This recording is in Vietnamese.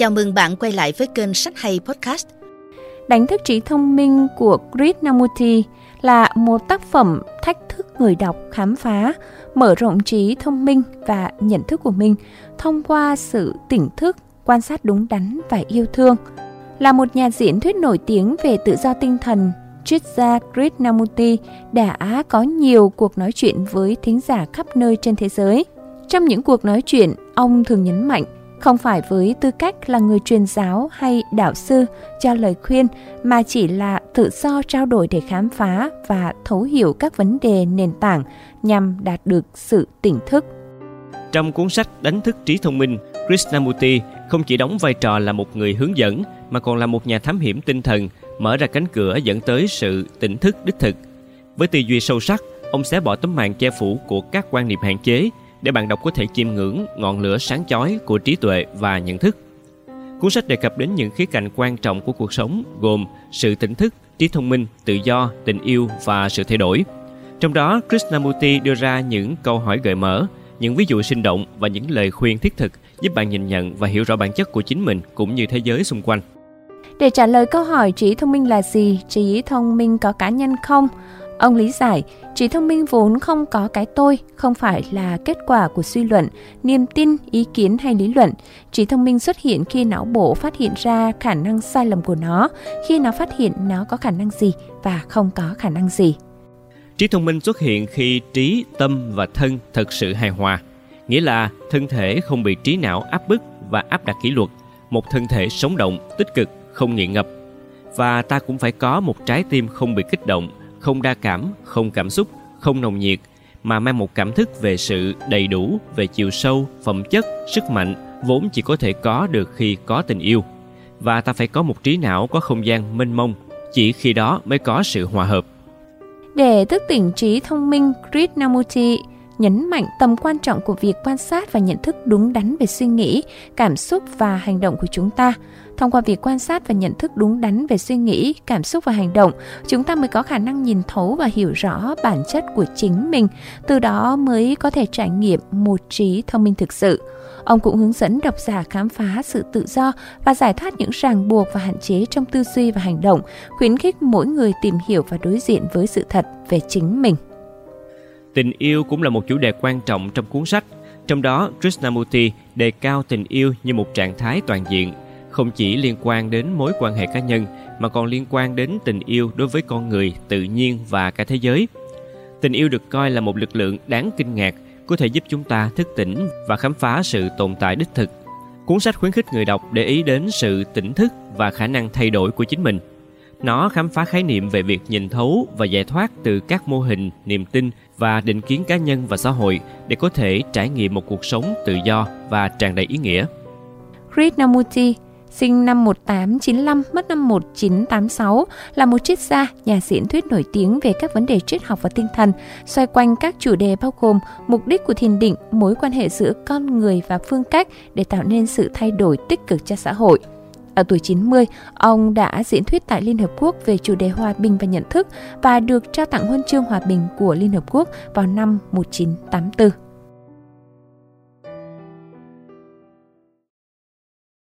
Chào mừng bạn quay lại với kênh Sách Hay Podcast. Đánh thức trí thông minh của Krishnamurti là một tác phẩm thách thức người đọc khám phá, mở rộng trí thông minh và nhận thức của mình thông qua sự tỉnh thức, quan sát đúng đắn và yêu thương. Là một nhà diễn thuyết nổi tiếng về tự do tinh thần, Tricia Krishnamurti đã có nhiều cuộc nói chuyện với thính giả khắp nơi trên thế giới. Trong những cuộc nói chuyện, ông thường nhấn mạnh không phải với tư cách là người truyền giáo hay đạo sư cho lời khuyên mà chỉ là tự do trao đổi để khám phá và thấu hiểu các vấn đề nền tảng nhằm đạt được sự tỉnh thức. Trong cuốn sách Đánh thức trí thông minh, Krishnamurti không chỉ đóng vai trò là một người hướng dẫn mà còn là một nhà thám hiểm tinh thần, mở ra cánh cửa dẫn tới sự tỉnh thức đích thực. Với tư duy sâu sắc, ông sẽ bỏ tấm màn che phủ của các quan niệm hạn chế để bạn đọc có thể chiêm ngưỡng ngọn lửa sáng chói của trí tuệ và nhận thức. Cuốn sách đề cập đến những khía cạnh quan trọng của cuộc sống gồm sự tỉnh thức, trí thông minh, tự do, tình yêu và sự thay đổi. Trong đó, Krishnamurti đưa ra những câu hỏi gợi mở, những ví dụ sinh động và những lời khuyên thiết thực giúp bạn nhìn nhận và hiểu rõ bản chất của chính mình cũng như thế giới xung quanh. Để trả lời câu hỏi trí thông minh là gì, trí thông minh có cá nhân không? Ông lý giải, trí thông minh vốn không có cái tôi, không phải là kết quả của suy luận, niềm tin, ý kiến hay lý luận. Trí thông minh xuất hiện khi não bộ phát hiện ra khả năng sai lầm của nó, khi nó phát hiện nó có khả năng gì và không có khả năng gì. Trí thông minh xuất hiện khi trí, tâm và thân thật sự hài hòa, nghĩa là thân thể không bị trí não áp bức và áp đặt kỷ luật, một thân thể sống động, tích cực, không nghiện ngập. Và ta cũng phải có một trái tim không bị kích động, không đa cảm, không cảm xúc, không nồng nhiệt, mà mang một cảm thức về sự đầy đủ, về chiều sâu, phẩm chất, sức mạnh vốn chỉ có thể có được khi có tình yêu. Và ta phải có một trí não có không gian mênh mông, chỉ khi đó mới có sự hòa hợp. Để thức tỉnh trí thông minh, Krishnamurti nhấn mạnh tầm quan trọng của việc quan sát và nhận thức đúng đắn về suy nghĩ, cảm xúc và hành động của chúng ta. Thông qua việc quan sát và nhận thức đúng đắn về suy nghĩ, cảm xúc và hành động, chúng ta mới có khả năng nhìn thấu và hiểu rõ bản chất của chính mình, từ đó mới có thể trải nghiệm một trí thông minh thực sự. Ông cũng hướng dẫn độc giả khám phá sự tự do và giải thoát những ràng buộc và hạn chế trong tư duy và hành động, khuyến khích mỗi người tìm hiểu và đối diện với sự thật về chính mình. Tình yêu cũng là một chủ đề quan trọng trong cuốn sách. Trong đó, Krishnamurti đề cao tình yêu như một trạng thái toàn diện, không chỉ liên quan đến mối quan hệ cá nhân mà còn liên quan đến tình yêu đối với con người, tự nhiên và cả thế giới. Tình yêu được coi là một lực lượng đáng kinh ngạc, có thể giúp chúng ta thức tỉnh và khám phá sự tồn tại đích thực. Cuốn sách khuyến khích người đọc để ý đến sự tỉnh thức và khả năng thay đổi của chính mình. Nó khám phá khái niệm về việc nhìn thấu và giải thoát từ các mô hình, niềm tin và định kiến cá nhân và xã hội để có thể trải nghiệm một cuộc sống tự do và tràn đầy ý nghĩa. Krishnamurti sinh năm 1895, mất năm 1986, là một triết gia, nhà diễn thuyết nổi tiếng về các vấn đề triết học và tinh thần, xoay quanh các chủ đề bao gồm mục đích của thiền định, mối quan hệ giữa con người và phương cách để tạo nên sự thay đổi tích cực cho xã hội. Ở tuổi 90, ông đã diễn thuyết tại Liên Hợp Quốc về chủ đề hòa bình và nhận thức và được trao tặng huân chương hòa bình của Liên Hợp Quốc vào năm 1984.